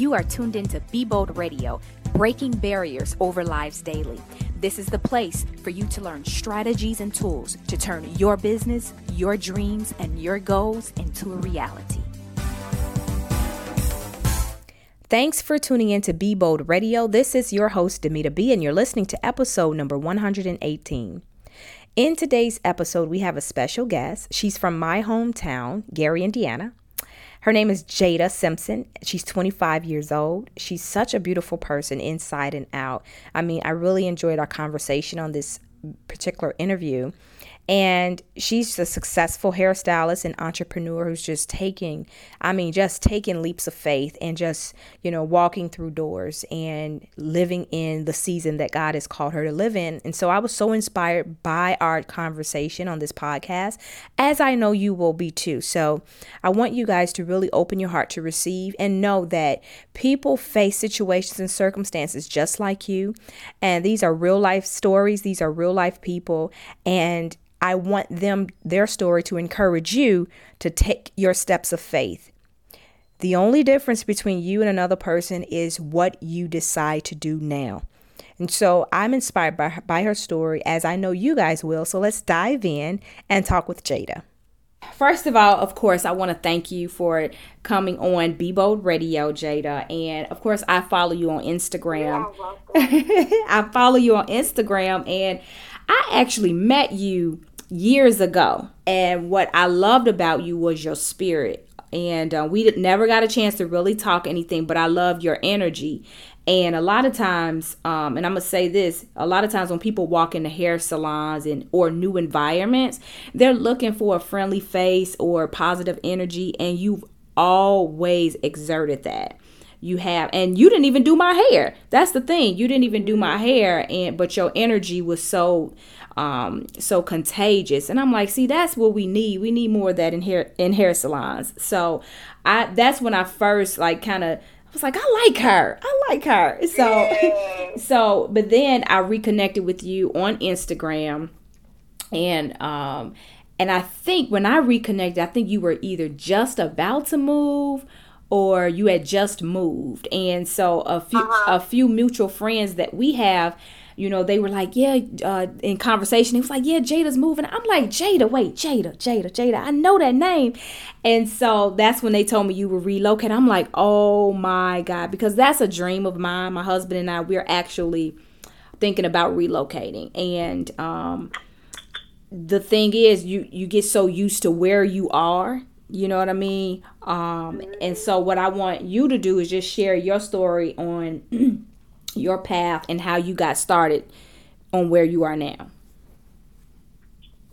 You are tuned into Be Bold Radio, breaking barriers over lives daily. This is the place for you to learn strategies and tools to turn your business, your dreams, and your goals into a reality. Thanks for tuning in to Be Bold Radio. This is your host, Dymeata B, and you're listening to episode number 118. In today's episode, we have a special guest. She's from my hometown, Gary, Indiana. Her name is Jada Simpson. She's 25 years old. She's such a beautiful person inside and out. I mean, I really enjoyed our conversation on this particular interview. And she's a successful hairstylist and entrepreneur who's just taking, I mean, just taking leaps of faith and just, you know, walking through doors and living in the season that God has called her to live in. And so I was so inspired by our conversation on this podcast, as I know you will be too. So I want you guys to really open your heart to receive and know that people face situations and circumstances just like you. And these are real life stories, these are real life people. And I want them, their story, to encourage you to take your steps of faith. The only difference between you and another person is what you decide to do now. And so I'm inspired by, by her story, as I know you guys will. So let's dive in and talk with Jada. First of all, of course, I want to thank you for coming on Be Bold Radio, Jada. And of course, I follow you on Instagram. I follow you on Instagram, and I actually met you years ago. And what I loved about you was your spirit. And uh, we never got a chance to really talk anything, but I loved your energy. And a lot of times, um, and I'm gonna say this: a lot of times when people walk into hair salons and or new environments, they're looking for a friendly face or positive energy, and you've always exerted that you have and you didn't even do my hair that's the thing you didn't even do my hair and but your energy was so um, so contagious. And I'm like, see, that's what we need. We need more of that in hair in hair salons. So I that's when I first like kind of I was like, I like her. I like her. So so but then I reconnected with you on Instagram and um and I think when I reconnected, I think you were either just about to move or you had just moved. And so a few uh-huh. a few mutual friends that we have you know, they were like, yeah, uh, in conversation, it was like, yeah, Jada's moving. I'm like, Jada, wait, Jada, Jada, Jada. I know that name. And so that's when they told me you were relocating. I'm like, oh my God, because that's a dream of mine. My husband and I, we're actually thinking about relocating. And um, the thing is, you, you get so used to where you are you know what I mean? Um, and so, what I want you to do is just share your story on your path and how you got started on where you are now.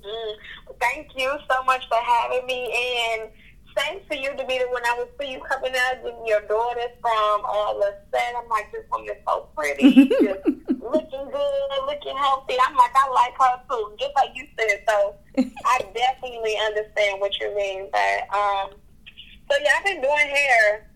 Mm, thank you so much for having me and thanks for you to be the when I was see you coming out with your daughter from all the set. I'm like, this woman is so pretty, just looking good, looking healthy. I'm like, I like her too, just like you said. So I definitely understand what you mean. But um, so yeah, I've been doing hair.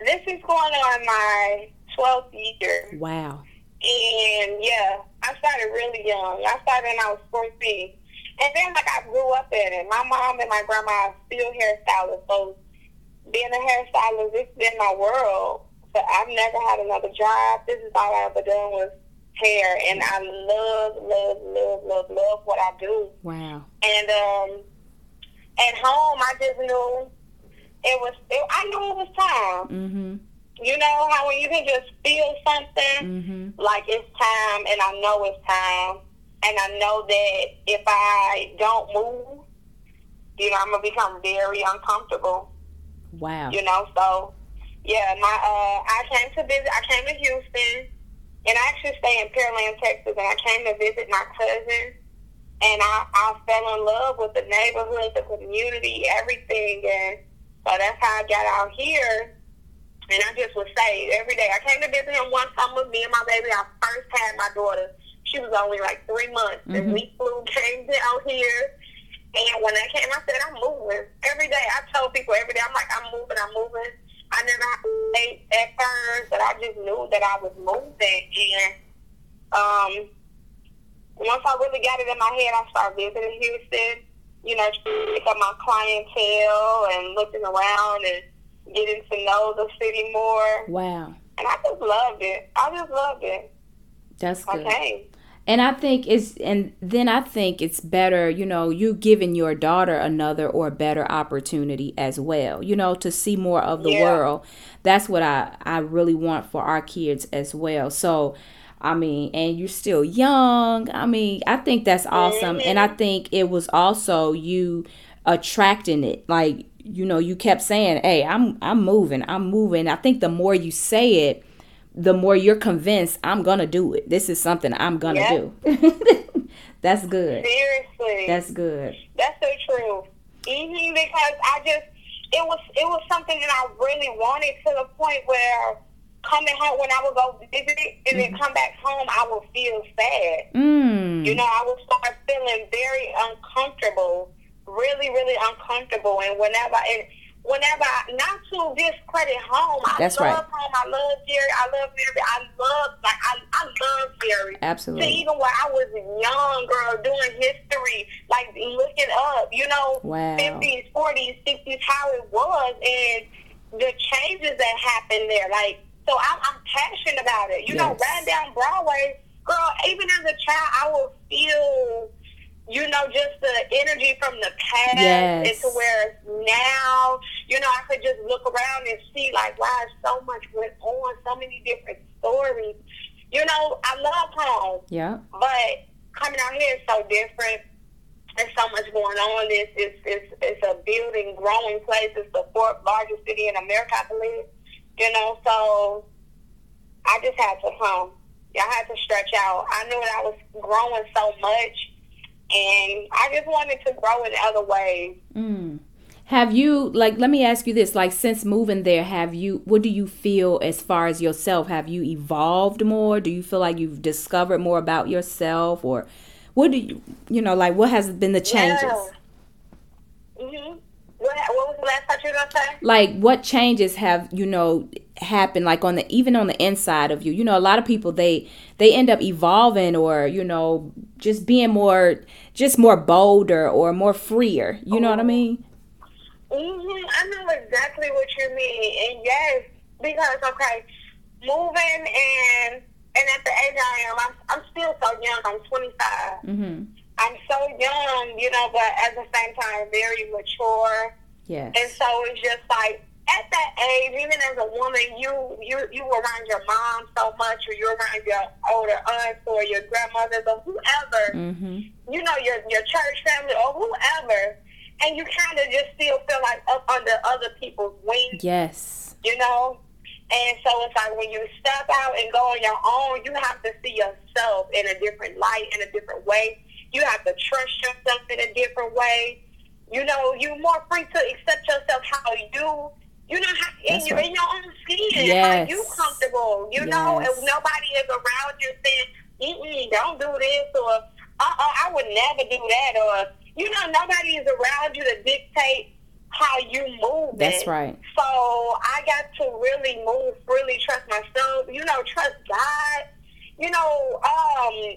This is going on my 12th year. Wow. And yeah, I started really young. I started when I was 14. And then, like, I grew up in it. My mom and my grandma are still hairstylists. So, being a hairstylist, it's been my world. But I've never had another job. This is all I ever done was hair. And I love, love, love, love, love what I do. Wow. And um, at home, I just knew it was, it, I knew it was time. Mm-hmm. You know how when you can just feel something mm-hmm. like it's time, and I know it's time, and I know that if I don't move, you know, I'm gonna become very uncomfortable. Wow. You know, so yeah, my uh, I came to visit. I came to Houston, and I actually stay in Pearland, Texas, and I came to visit my cousin, and I I fell in love with the neighborhood, the community, everything, and so that's how I got out here and I just would say every day. I came to visit him one summer. Me and my baby. I first had my daughter. She was only like three months, mm-hmm. and we flew came out here. And when I came, I said I'm moving every day. I told people every day. I'm like I'm moving. I'm moving. I never had to say at first, but I just knew that I was moving. And um, once I really got it in my head, I started visiting Houston. You know, pick up my clientele and looking around and getting to know the city more. Wow. And I just loved it. I just loved it. That's good. Okay. And I think it's and then I think it's better, you know, you giving your daughter another or better opportunity as well, you know, to see more of the Yeah. world. That's what I I really want for our kids as well. So I mean, and you're still young. I mean, I think that's awesome. And I mm-hmm. think it was also you attracting it. Like, you know, you kept saying, "Hey, I'm I'm moving. I'm moving." I think the more you say it, the more you're convinced I'm going to do it. This is something I'm going to Yeah. do. that's good. Seriously. That's good. That's the truth. hmm because I just it was it was something that I really wanted to the point where coming home when I would go visit and then come back home I would feel sad. Mm. You know, I would start feeling very uncomfortable, really, really uncomfortable. And whenever and whenever I, not to discredit home, I That's love right. home. I love Gary. I love Mary. I love like I I love Gary. Absolutely. even when I was young, girl, doing history, like looking up, you know. 50s, 40s, 60s, how it was, and the changes that happened there. Like, so I'm, I'm passionate about it. You know, Yes. riding down Broadway, girl, even as a child, I would feel, you know, just the energy from the past Yes. into where now. You know, I could just look around and see, like, wow, so much went on, so many different stories. You know, I love home. Yeah. But coming out here is so different. There's so much going on. It's, it's, it's, it's a building, growing place. It's the fourth largest city in America, I believe. You know, so I just had to come. Yeah, I had to stretch out. I knew that I was growing so much, and I just wanted to grow in other ways. Mm. Have you like let me ask you this like since moving there have you what do you feel as far as yourself have you evolved more do you feel like you've discovered more about yourself or what do you you know like what has been the changes Yeah. hmm What, what was the last part you were going to say? like what changes have you know happened like on the even on the inside of you? You know a lot of people they they end up evolving or you know just being more just more bolder or more freer. You know what i mean? Hmm I know exactly what you mean, and yes, because okay, moving and and at the age I am, I'm I'm still so young. I'm 25. mm-hmm I'm so young, you know, but at the same time, very mature. yes And so it's just like at that age, even as a woman, you you you around your mom so much, or you're around your older aunts or your grandmothers or whoever, mm-hmm you know, your your church family or whoever, and you kind of just still feel like up under other people's wings, yes you know. And so it's like when you step out and go on your own, you have to see yourself in a different light, in a different way. You have to trust yourself in a different way. You know, you're more free to accept yourself how you, you know, how, in, That's your, in your own skin, Yes. how you comfortable. You know, if nobody is around you saying, don't do this, or uh-uh, I would never do that, or, you know, nobody is around you to dictate how you move. That's right. So I got to really move freely, trust myself, you know, trust God, you know, um,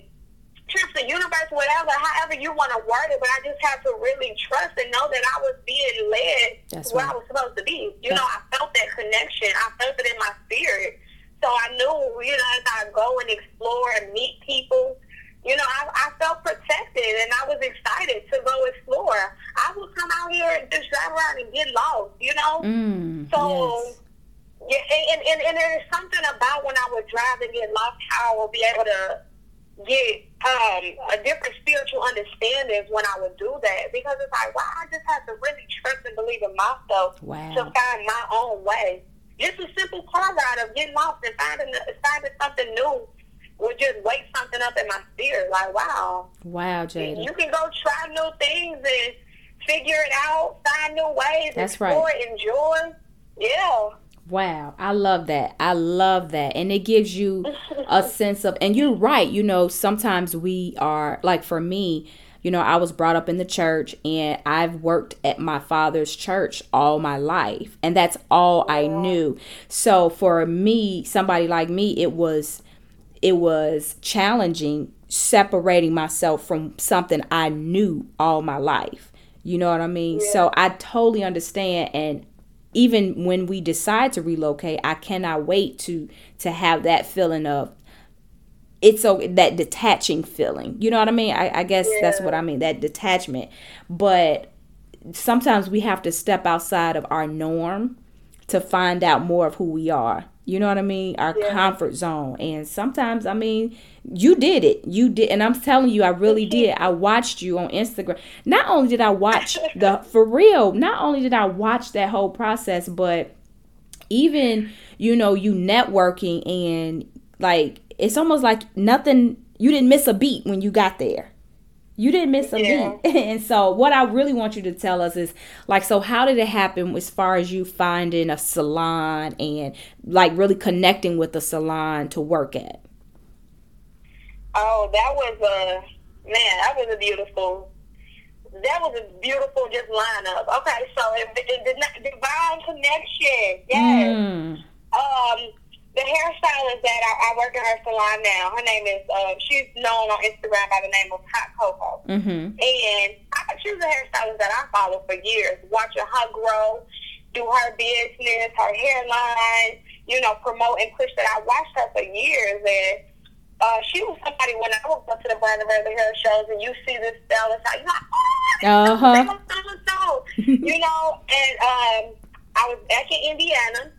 trust the universe, whatever, however you want to word it. But I just have to really trust and know that I was being led That's to where right. I was supposed to be. You That's- know, I felt that connection. I felt it in my spirit. So I knew, you know, as I go and explore and meet people, you know, I, I felt protected and I was excited to go explore. I would come out here and just drive around and get lost, you know? Mm, So, yes. yeah, and, and, and there's something about when I would drive and get lost, how I would be able to get um, a different spiritual understanding when I would do that. Because it's like, wow, I just have to really trust and believe in myself Wow. to find my own way. Just a simple car ride of getting lost and finding, finding something new would just wake something up in my spirit. Like, wow, Wow, Jada. you can go try new things and figure it out, find new ways, That's right. explore, enjoy. Yeah. Wow, I love that. I love that. And it gives you a sense of, and you're right, you know, sometimes we are, like for me, you know, I was brought up in the church and I've worked at my father's church all my life. And that's all I knew. So for me, somebody like me, it was, it was challenging separating myself from something I knew all my life. You know what I mean? So I totally understand and even when we decide to relocate, I cannot wait to to have that feeling of it's so that detaching feeling. You know what I mean? I, I guess yeah. that's what I mean, that detachment. But sometimes we have to step outside of our norm to find out more of who we are. You know what I mean? Our yeah. comfort zone. And sometimes, I mean, you did it. You did. And I'm telling you, I really did. I watched you on Instagram. Not only did I watch the, for real, not only did I watch that whole process, but even, you know, you networking and like, it's almost like nothing, you didn't miss a beat when you got there. You didn't miss a yeah. beat. and so what I really want you to tell us is like so how did it happen as far as you finding a salon and like really connecting with the salon to work at? Oh, that was a man, that was a beautiful that was a beautiful just lineup. Okay, so it, it, it divine connection. Yes. Mm. Um the hairstylist that I, I, work in her salon now, her name is, uh, she's known on Instagram by the name of Hot Coco. Mm-hmm. And I, she was a hairstylist that I follow for years, watching her grow, do her business, her hairline, you know, promote and push that. I watched her for years. And uh, she was somebody when I would go to the Bronner Brothers hair shows and you see this stylist, you're like, oh, uh-huh. so, you know, and um, I was back in Indiana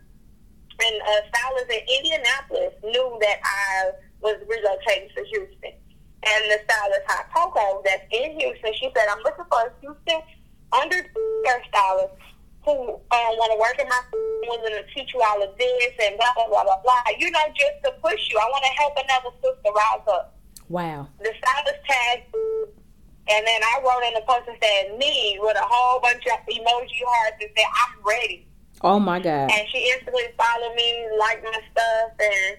and uh, stylist in Indianapolis knew that I was relocating to Houston. And the stylist Hot Coco that's in Houston, she said, I'm looking for a Houston under hairstylist who um, want to work in my was going to teach you all of this and blah, blah, blah, blah, blah. You know, just to push you. I want to help another sister rise up. Wow. The stylist tag, and then I wrote in the post and said, me, with a whole bunch of emoji hearts and said, I'm ready. Oh my God. And she instantly followed me, liked my stuff, and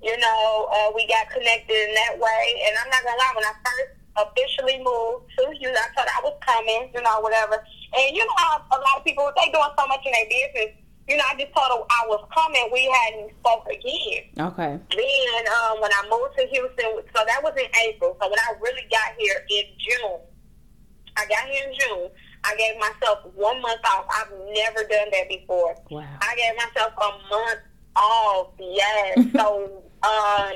you know, uh, we got connected in that way. And I'm not gonna lie, when I first officially moved to Houston, I thought I was coming, you know, whatever. And you know how a lot of people they doing so much in their business. You know, I just told her I was coming. We hadn't spoke again. Okay. Then um, when I moved to Houston, so that was in April. So when I really got here in June, I got here in June. I gave myself one month off. I've never done that before. Wow. I gave myself a month off. Yes. so um,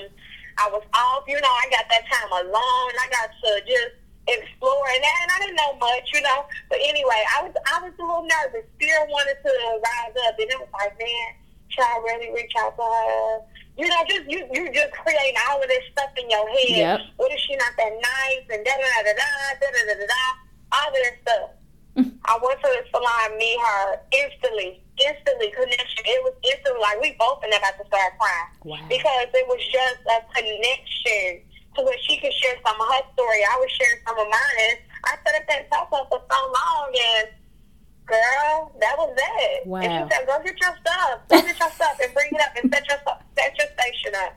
I was off. You know, I got that time alone. I got to just explore and, and I didn't know much, you know. But anyway, I was I was a little nervous. Fear wanted to rise up, and it was like, man, should I really reach out to her? You know, just you you just creating all of this stuff in your head. Yep. What if she not that nice and da da da da da da da da da da all of this stuff. I went to the salon, me, her, instantly, instantly connection. It was instantly like we both there about to start crying. Wow. Because it was just a connection to where she could share some of her story. I was sharing some of mine. And I said at that talk for so long and girl, that was it. Wow. And she said, Go get your stuff. Go get your stuff and bring it up and set your set your station up.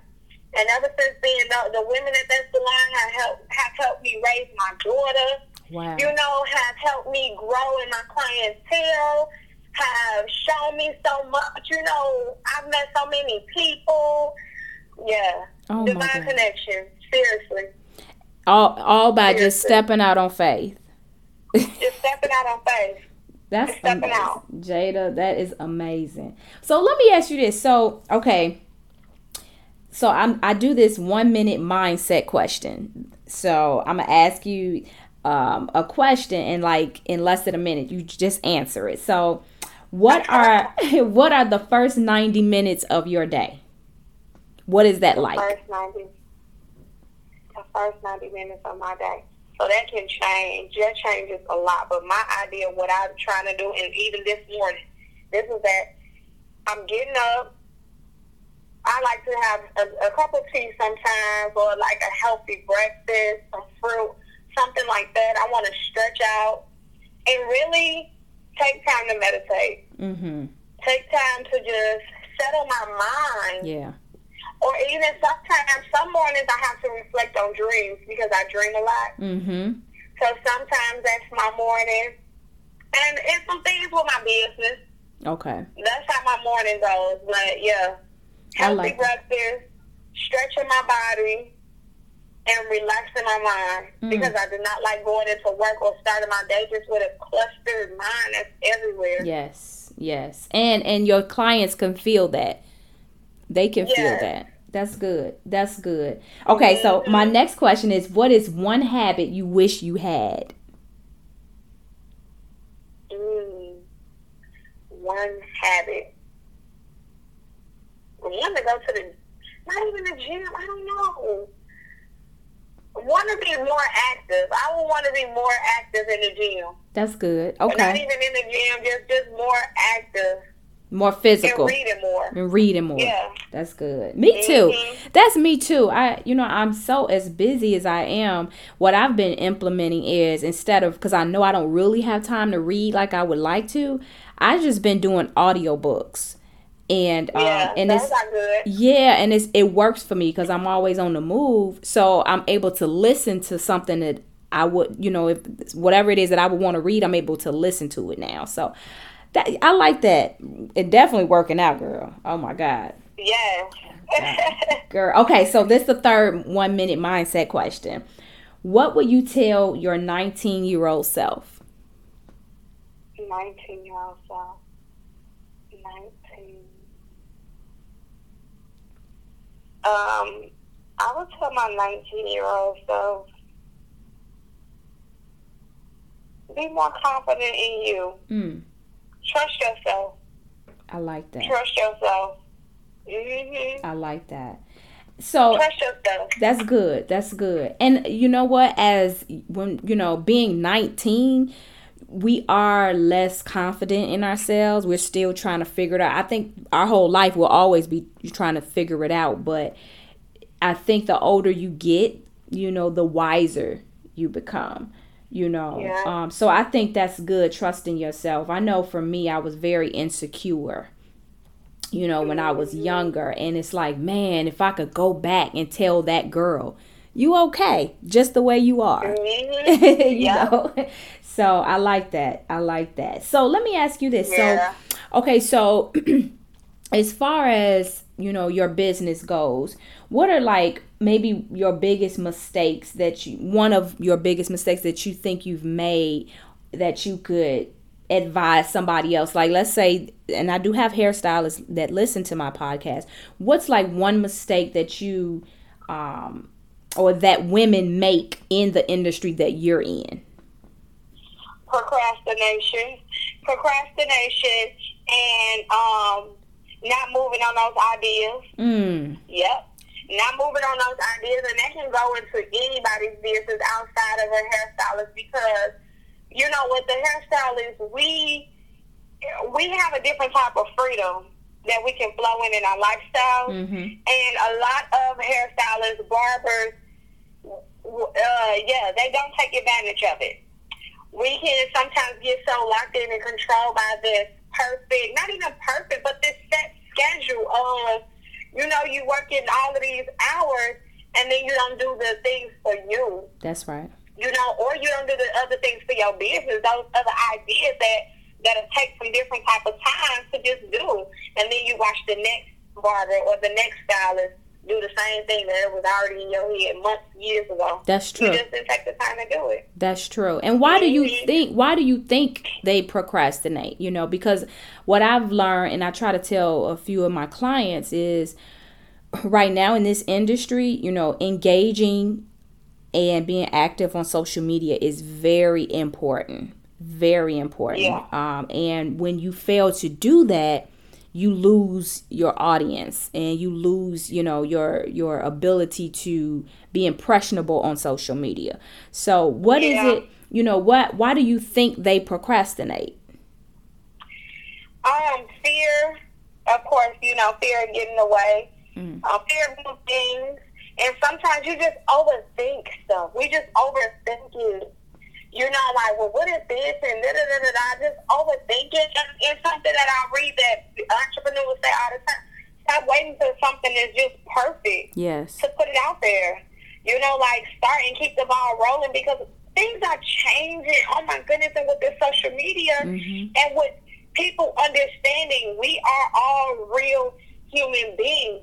And ever since then, the, the women at that salon have helped have helped me raise my daughter wow. you know, have helped me grow in my clientele, have shown me so much. You know, I've met so many people. Yeah. Oh Divine connection. Seriously. All all by Seriously. just stepping out on faith. just stepping out on faith. That's amazing. Out. Jada, that is amazing. So let me ask you this. So, okay. So I'm I do this one minute mindset question. So I'm gonna ask you um, a question in like in less than a minute. You just answer it. So, what are what are the first ninety minutes of your day? What is that the like? First ninety, the first ninety minutes of my day. So that can change. That changes a lot. But my idea, what I'm trying to do, and even this morning, this is that I'm getting up. I like to have a, a cup of tea sometimes, or like a healthy breakfast, some fruit something like that. I want to stretch out and really take time to meditate. Mm-hmm. Take time to just settle my mind. Yeah. Or even sometimes, some mornings I have to reflect on dreams because I dream a lot. Mm-hmm. So sometimes that's my morning. And it's some things with my business. Okay. That's how my morning goes. But yeah, healthy like breakfast, stretching my body, and relaxing my mind mm. because I do not like going into work or starting my day just with a clustered mind that's everywhere. Yes. yes, and and your clients can feel that. They can Yes. feel that. That's good. That's good. Okay, so my next question is, what is one habit you wish you had? Mm, one habit. Want to go to the, not even the gym. I don't know. Want to be more active. I would want to be more active in the gym. That's good. Okay. Not even in the gym, just just more active more and physical reading more. and reading more. Yeah. That's good. Me too. Mhm. That's me too. I, you know, I'm so as busy as I am. What I've been implementing is instead of because I know I don't really have time to read like I would like to, I just been doing audiobooks, and um, Yeah, and it's good. yeah, and it's it works for me because I'm always on the move, so I'm able to listen to something that I would, you know, if whatever it is that I would want to read, I'm able to listen to it now. So that I like that. It definitely working out, girl. Oh my god. yeah Girl. Okay, so this the third one minute mindset question. What would you tell your 19 year old self? 19 year old self. 19. Um, I would tell my 19 year old self be more confident in you. Mm, Trust yourself. I like that. Trust yourself. hmm I like that. So that's good. That's good. And you know what? As when you know, being 19, we are less confident in ourselves. We're still trying to figure it out. I think our whole life will always be trying to figure it out, but I think the older you get, you know, the wiser you become. You know, Yeah. um, so I think that's good. Trusting yourself. I know for me, I was very insecure. You know, when I was younger, and it's like, man, if I could go back and tell that girl, you okay, just the way you are. Mhm. you Yeah. know, so I like that. I like that. So let me ask you this. Yeah. So, okay, so as far as you know your business goes what are like maybe your biggest mistakes that you one of your biggest mistakes that you think you've made that you could advise somebody else like let's say and i do have hairstylists that listen to my podcast what's like one mistake that you um or that women make in the industry that you're in? Procrastination, procrastination, and um, not moving on those ideas. mm, Yep, not moving on those ideas, and that can go into anybody's business outside of a hairstylist because you know, with the hairstylist, we we have a different type of freedom that we can flow in in our lifestyle, mm-hmm. and a lot of hairstylists, barbers, uh, yeah, they don't take advantage of it. We can sometimes get so locked in and controlled by this perfect, not even perfect, but this set schedule of, you know, you work in all of these hours and then you don't do the things for you, that's right. You know, or you don't do the other things for your business, those other ideas that that'll take some different type of time to just do. And then you watch the next barber or the next stylist do the same thing that was already in your head months, years ago. that's true You just didn't take the time to do it. That's true. And why do you think why do you think they procrastinate? You know, because what I've learned and I try to tell a few of my clients is right now in this industry, you know, engaging and being active on social media is very important. Very important. Yeah. Um and when you fail to do that, you lose your audience and you lose you know your your ability to be impressionable on social media so what is Yeah. it you know what why do you think they procrastinate Um, fear, of course, you know, fear of getting away, Mm. uh, fear of new things, and sometimes you just overthink stuff. We just overthink it. You know, like, well, what is this? And da da da da da. Just overthink it. And it's something that I read that entrepreneurs say all the time. Stop waiting till something is just perfect yes to put it out there. You know, like start and keep the ball rolling because things are changing. Oh my goodness! And with this social media Mhm. and with people understanding we are all real human beings,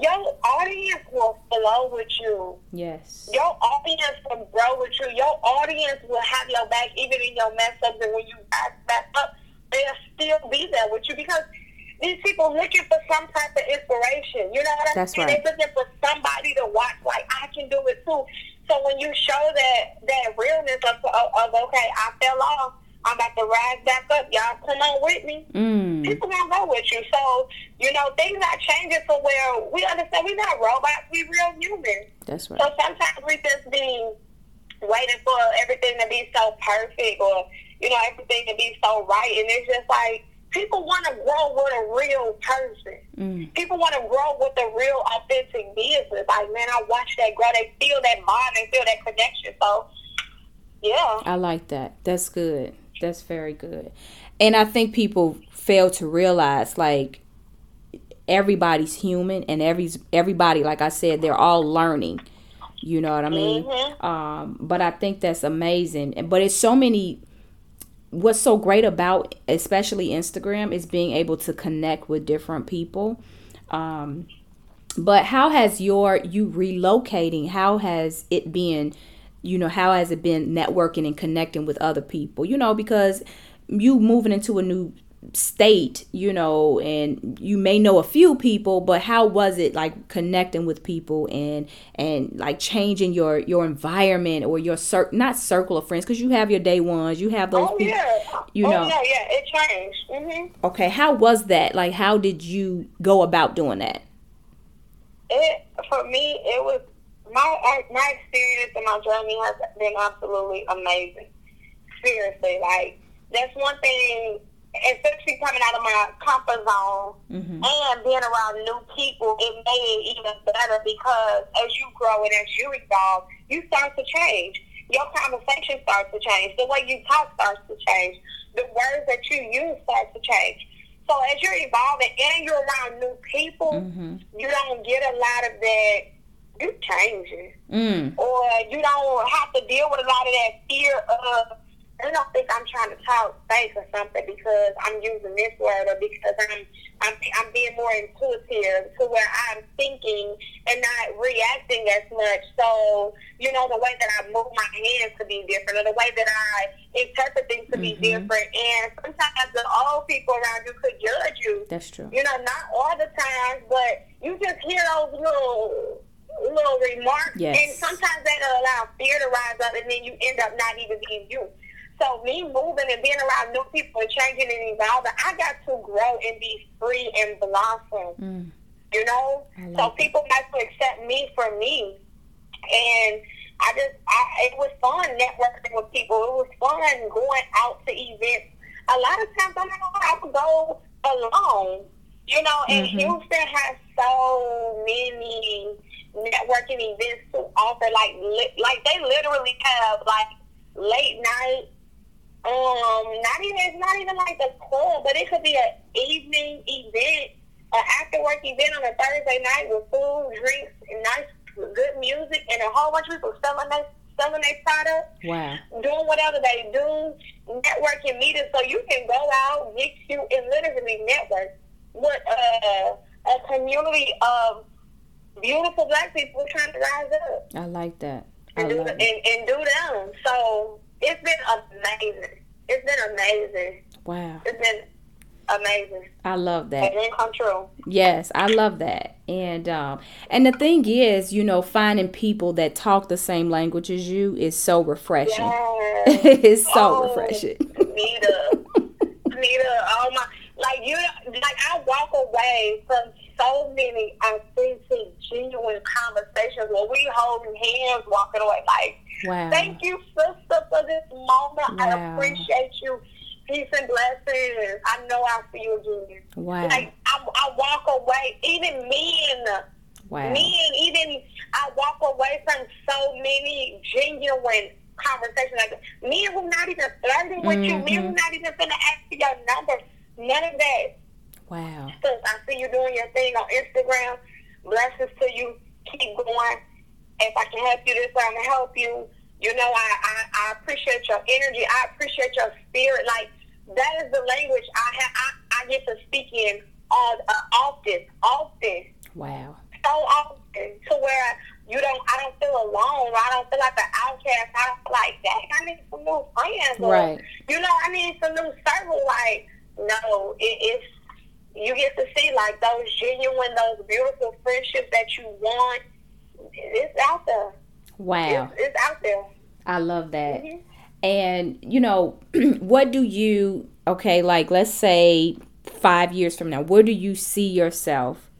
your audience will flow with you. yes Your audience will grow with you. Your audience will have your back even in your mess ups and when you back back up. they'll still be there with you because these people looking for some type of inspiration. You know what I'm That's saying? right. They're looking for somebody to watch. Like I can do it too. So when you show that that realness of, of, of okay, I fell off. I'm about to rise back up. Y'all come on with me. Mm. People gonna go with you. So you know things are changing for where we understand we're not robots. We real humans. That's right. So sometimes we just be waiting for everything to be so perfect or, you know, everything to be so right. And it's just like, people want to grow with a real person. Mm. People want to grow with a real authentic business. Like, man, I watch that grow. They feel that bond. They feel that connection. So, yeah. I like that. That's good. That's very good. And I think people fail to realize like everybody's human and every everybody like I said they're all learning. You know what I mean? Mhm. Um but I think that's amazing. But it's so many what's so great about especially Instagram is being able to connect with different people. Um but how has your you relocating how has it been you know how has it been networking and connecting with other people you know because you moving into a new state you know and you may know a few people but how was it like connecting with people and and like changing your your environment or your cir- not circle of friends because you have your day ones you have those Oh, people yeah. you oh, know. no, yeah. It changed. hmm okay how was that like how did you go about doing that It, for me, it was, my my experience and my journey has been absolutely amazing. Seriously, like, that's one thing, especially coming out of my comfort zone mm-hmm. and being around new people, it made it even better because as you grow and as you evolve, you start to change. Your conversation starts to change. The way you talk starts to change. The words that you use start to change. So as you're evolving and you're around new people, Mm-hmm. you don't get a lot of that. You changing, mm. or you don't have to deal with a lot of that fear of. I don't think I'm trying to talk fake or something because I'm using this word or because I'm I'm I'm being more intuitive to where I'm thinking and not reacting as much. So you know the way that I move my hands to be different, or the way that I interpret things to be Mhm. different. And sometimes the old people around you could judge you that's true you know, not all the time, but you just hear those little little remarks, Yes. and sometimes that'll allow fear to rise up, and then you end up not even being you. So me moving and being around new people and changing and evolving, I got to grow and be free and blossom. mm. You know, like so that. people got to accept me for me, and I just, I, it was fun networking with people. It was fun going out to events. A lot of times, I'm not I would go alone. You know, and Mhm. Houston has so many networking events to offer. Like, li- like they literally have like late night. Um, not even it's not even like a club, but it could be an evening event, an after work event on a Thursday night with food, drinks, and nice good music, and a whole bunch of people selling their selling their products wow doing whatever they do, networking meetings, so you can go out, mix you, and literally network with uh, a community of beautiful black people trying to rise up I like that. I and do, and, and do them. So it's been amazing. It's been amazing. Wow. It's been amazing. I love It that. didn't come true. Yes, I love that. And um and the thing is, you know, finding people that talk the same language as you is so refreshing. Yes. it's so Oh, refreshing. Nita, Nita, oh my, like you, like I walk away from so many authentic, genuine conversations where we holding hands, walking away. Like, Wow. thank you, sister, for this moment. I appreciate you. Peace and blessings. I know I'll see you again. Wow. Like I, I walk away, even men, Wow. men, even I walk away from so many genuine conversations. Like men who not even flirting with you, men who Mhm. not even finna ask you your number. None of that. Wow. Sis, I see you doing your thing on Instagram. Blessings to you. Keep going. If I can help you this way, I'm gonna help you. You know, I, I, I appreciate your energy. I appreciate your spirit. Like that is the language I have. I, I get to speak in all uh, often, often, Wow. so often, to where you don't. I don't feel alone. I don't feel like an outcast. I don't feel like that. I need some new friends. Or, Right. You know, I need some new circle. Like no, it, it's you get to see like those genuine, those beautiful friendships that you want. It's out there. Wow, it's, it's out there. I love that. Mm-hmm. And you know, what do you? Okay, like let's say five years from now, where do you see yourself,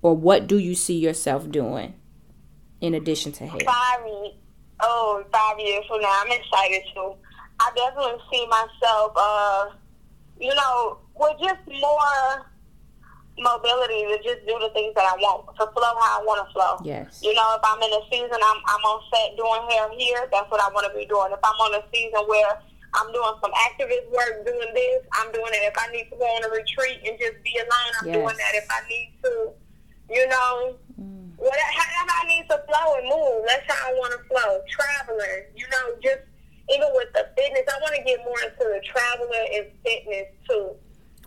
or what do you see yourself doing, in addition to hair? Five, oh, five years from now, I'm excited too. I definitely see myself, uh, you know, with just more mobility to just do the things that I want, to flow how I want to flow. Yes. You know, if I'm in a season, I'm, I'm on set doing hair here, that's what I want to be doing. If I'm on a season where I'm doing some activist work, doing this, I'm doing it. If I need to go on a retreat and just be alone, I'm yes. doing that. If I need to, you know, mm. whatever, however I need to flow and move, that's how I want to flow. Traveling, you know, just even with the fitness, I want to get more into the traveling and fitness too.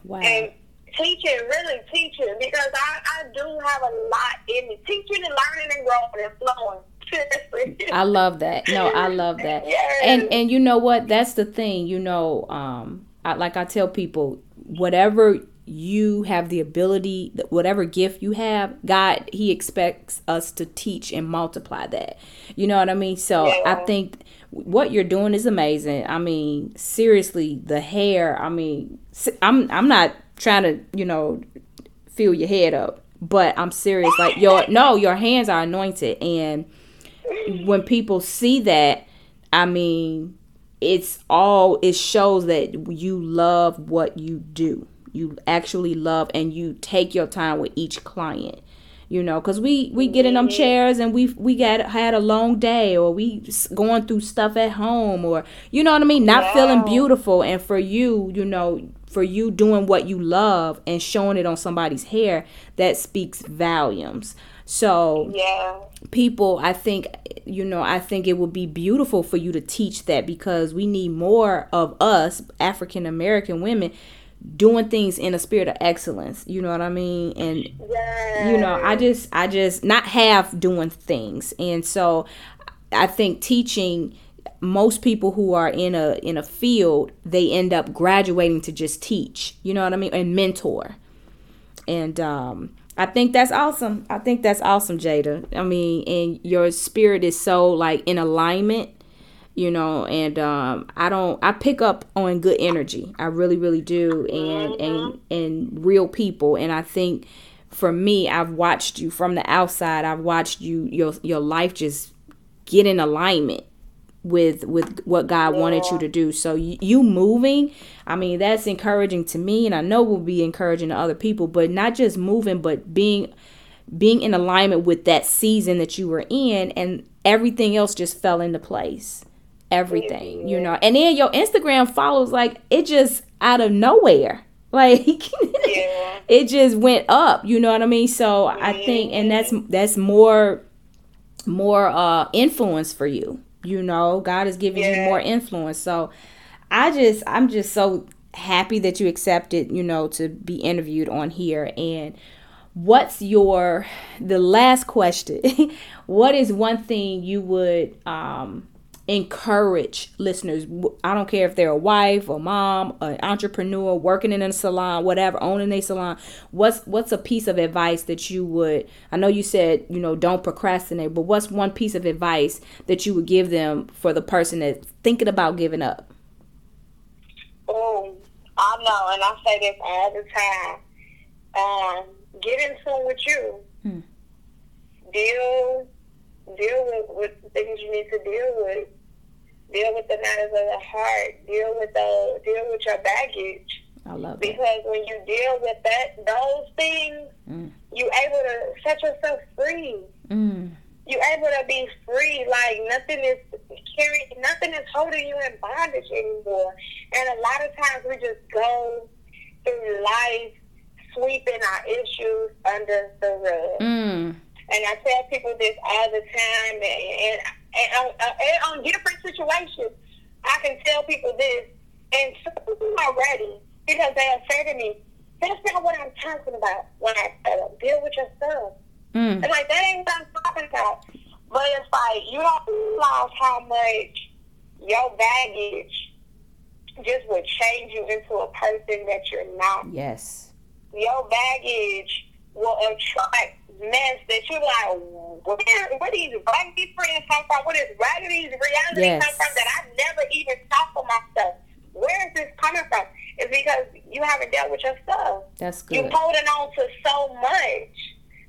Wow. And teaching, really teaching, because I, I do have a lot in me. Teaching and learning and growing and flowing. I love that. No, I love that. Yes. And and you know what? That's the thing. You know, um, I, like I tell people, whatever you have the ability, whatever gift you have, God, He expects us to teach and multiply that. You know what I mean? So yeah. I think what you're doing is amazing. I mean, seriously, the hair. I mean, I'm I'm not trying to, you know, fill your head up. But I'm serious. Like your no, your hands are anointed and when people see that, I mean, it's all it shows that you love what you do. You actually love and you take your time with each client you know because we we get in them chairs and we we got had a long day or we going through stuff at home or you know what i mean? Not wow. feeling beautiful and for you you know for you doing what you love and showing it on somebody's hair that speaks volumes. So yeah. people i think you know i think it would be beautiful for you to teach that because we need more of us african american women doing things in a spirit of excellence you know what i mean? And yes. you know i just i just not half doing things. And so i think teaching most people who are in a in a field they end up graduating to just teach you know what i mean? And mentor. And um i think that's awesome. I think that's awesome jada. I mean and your spirit is so like in alignment you know and um i don't i pick up on good energy i really really do and and and real people and i think for me i've watched you from the outside i've watched you your your life just get in alignment with with what God yeah. wanted you to do. So you, you, moving, I mean, that's encouraging to me, and I know will be encouraging to other people. But not just moving, but being being in alignment with that season that you were in, and everything else just fell into place. Everything, you know, and then your Instagram follows like it just out of nowhere. Like yeah. it just went up, you know what I mean? So I think and that's that's more more uh influence for you you know god is giving yeah. you more influence so i just i'm just so happy that you accepted you know to be interviewed on here and what's your the last question what is one thing you would um encourage listeners. I don't care if they're a wife or mom, an entrepreneur, working in a salon, whatever, owning a salon. What's what's a piece of advice that you would? I know you said you know don't procrastinate, but what's one piece of advice that you would give them for the person that's thinking about giving up? Oh, I know, and I say this all the time. Um, get in tune with you. Hmm. Deal deal with, with the things you need to deal with deal with the matters of the heart, deal with the deal with your baggage. I love because that. when you deal with that those things, mm. you able to set yourself free. Mm. You able to be free, like nothing is carrying, nothing is holding you in bondage anymore. And a lot of times we just go through life sweeping our issues under the rug. Mm. And I tell people this all the time, and, and and on, and on different situations, I can tell people this, and some people are ready because they have said to me, "That's not what I'm talking about." When I uh, deal with yourself, mm. it's like that ain't what I'm talking about. But it's like you don't realize how much your baggage just will change you into a person that you're not. Yes. Your baggage will attract mess that you're like, where, where these raggedy friends come from? Where this raggedy reality Yes. come from that I never even thought for myself? Where is this coming from? It's because you haven't dealt with yourself. That's good You're holding on to so much.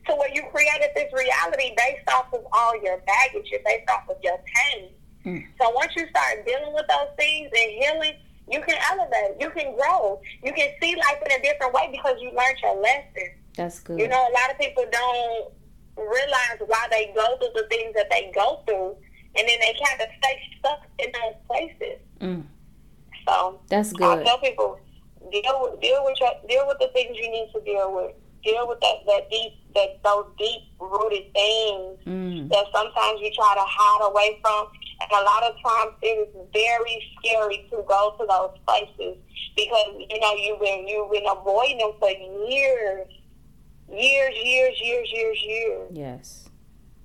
to where you created this reality based off of all your baggage, and based off of your pain. Mm. So once you start dealing with those things and healing, you can elevate, you can grow, you can see life in a different way because you learned your lesson. That's good. You know, a lot of people don't realize why they go through the things that they go through, and then they kind of stay stuck in those places. Mm. So That's good. I tell people deal with deal with your, deal with the things you need to deal with. Deal with that that deep that those deep rooted things Mm. that sometimes you try to hide away from, and a lot of times it is very scary to go to those places because you know you've been you've been avoiding them for years, years, years, years, years, years. Yes.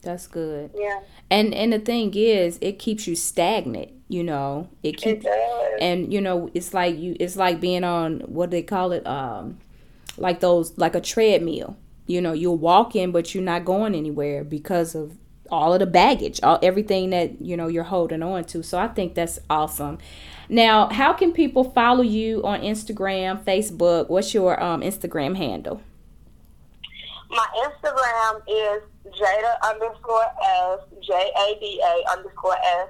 That's good. Yeah, And and the thing is, it keeps you stagnant, you know. It it keeps does. and you know, it's like you it's like being on what do they call it? Um like those like a treadmill. You know, you're walking but you're not going anywhere because of all of the baggage, all everything that, you know, you're holding on to. So I think that's awesome. Now, how can people follow you on Instagram, Facebook? What's your um Instagram handle? My Instagram is Jada underscore S J A D A underscore S.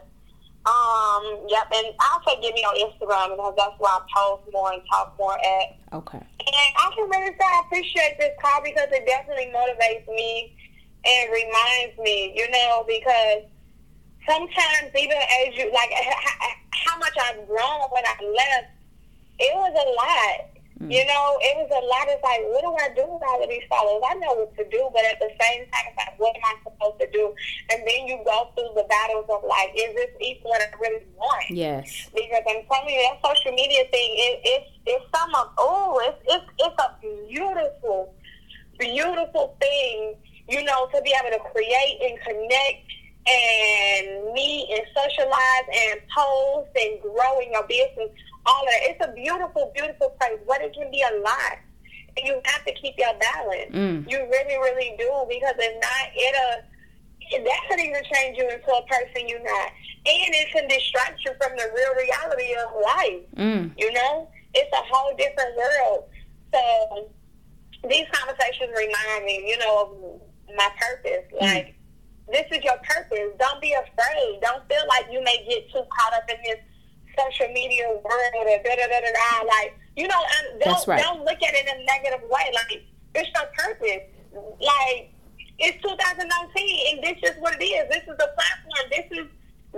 Um, yep, and I'll say get me on Instagram because that's where I post more and talk more at. Okay. And I can really say I appreciate this call because it definitely motivates me and reminds me, you know, because sometimes even as you like how much I've grown when I left, it was a lot. Mm. You know, it was a lot. It's like, what do I do with all of these followers? I know what to do, but at the same time, it's like, what am I supposed to do? And then you go through the battles of like, is this even what I really want? Yes. because I'm telling you that social media thing it, it's it's some of oh it's it's it's a beautiful beautiful thing you know to be able to create and connect and meet and socialize and post and grow in your business all of that it's a beautiful beautiful place but it can be a lot and you have to keep your balance Mm. you really really do because if not it'll that could even change you into a person you're not. And it can distract you from the real reality of life. Mm. You know? It's a whole different world. So these conversations remind me, you know, of my purpose. Like, this is your purpose. Don't be afraid. Don't feel like you may get too caught up in this social media world or da da da da da. Like, you know, and don't right. don't look at it in a negative way. Like, it's your purpose. Like, it's 2019, and this is what it is. This is the platform. This is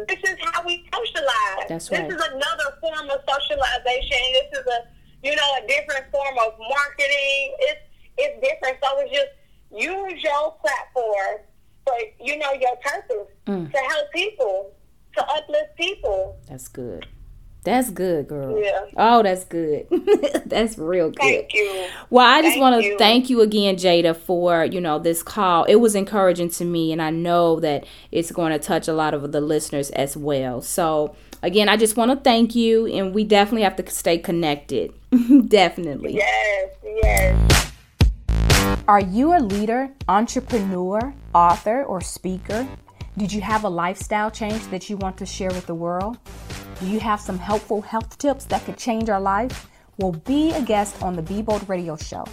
this is how we socialize. That's right. this is another form of socialization. This is a you know a different form of marketing. It's it's different. So it's just use your platform for you know your purpose Mm. to help people, to uplift people. That's good. That's good, girl. Yeah. Oh, that's good. that's real good. Thank you. Well, I just want to thank you again, Jada, for you know this call. It was encouraging to me, and I know that it's going to touch a lot of the listeners as well. So again, I just want to thank you, and we definitely have to stay connected. definitely. Yes, yes. Are you a leader, entrepreneur, author, or speaker? Did you have a lifestyle change that you want to share with the world? Do you have some helpful health tips that could change our life? Well, be a guest on the Be Bold Radio Show.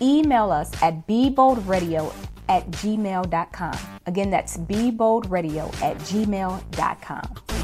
Email us at beboldradio at gmail.com. Again, that's beboldradio at gmail.com.